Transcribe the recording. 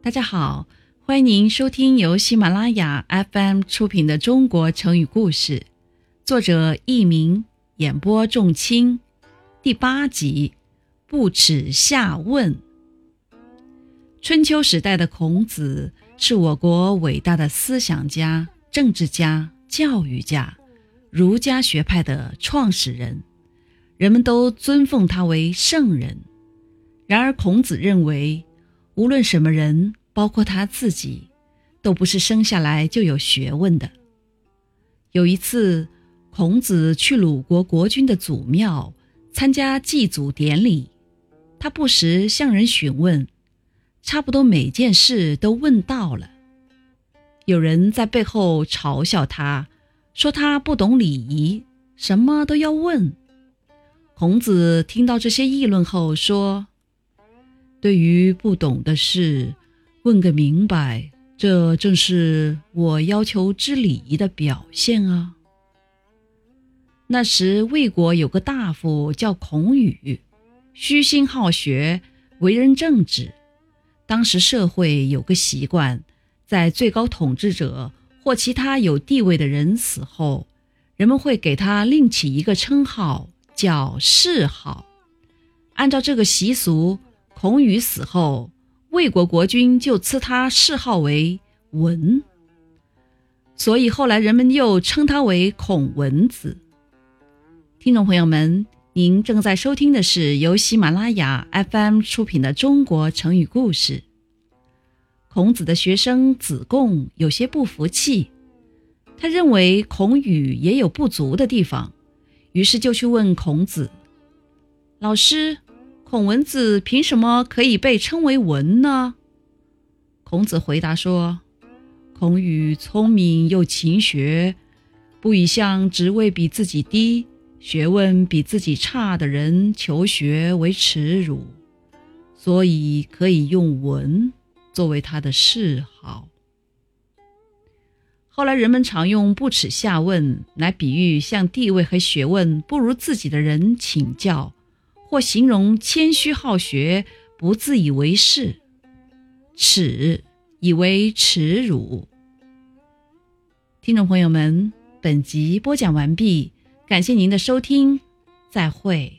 大家好，欢迎您收听由喜马拉雅 FM 出品的《中国成语故事》，作者佚名，演播仲卿，第八集《不耻下问》。春秋时代的孔子是我国伟大的思想家、政治家、教育家，儒家学派的创始人，人们都尊奉他为圣人。然而，孔子认为，无论什么人，包括他自己，都不是生下来就有学问的。有一次，孔子去鲁国国君的祖庙参加祭祖典礼，他不时向人询问，差不多每件事都问到了。有人在背后嘲笑他，说他不懂礼仪，什么都要问。孔子听到这些议论后说。对于不懂的事，问个明白，这正是我要求之礼仪的表现啊。那时魏国有个大夫叫孔宇，虚心好学，为人正直。当时社会有个习惯，在最高统治者或其他有地位的人死后，人们会给他另起一个称号，叫谥号。按照这个习俗。孔宇死后，魏国国君就赐他谥号为文，所以后来人们又称他为孔文子。听众朋友们，您正在收听的是由喜马拉雅 FM 出品的《中国成语故事》。孔子的学生子贡有些不服气，他认为孔宇也有不足的地方，于是就去问孔子：“老师。”孔文子凭什么可以被称为文呢？孔子回答说：“孔宇聪明又勤学，不以向职位比自己低、学问比自己差的人求学为耻辱，所以可以用文作为他的嗜好。”后来人们常用“不耻下问”来比喻向地位和学问不如自己的人请教。或形容谦虚好学、不自以为是，耻以为耻辱。听众朋友们，本集播讲完毕，感谢您的收听，再会。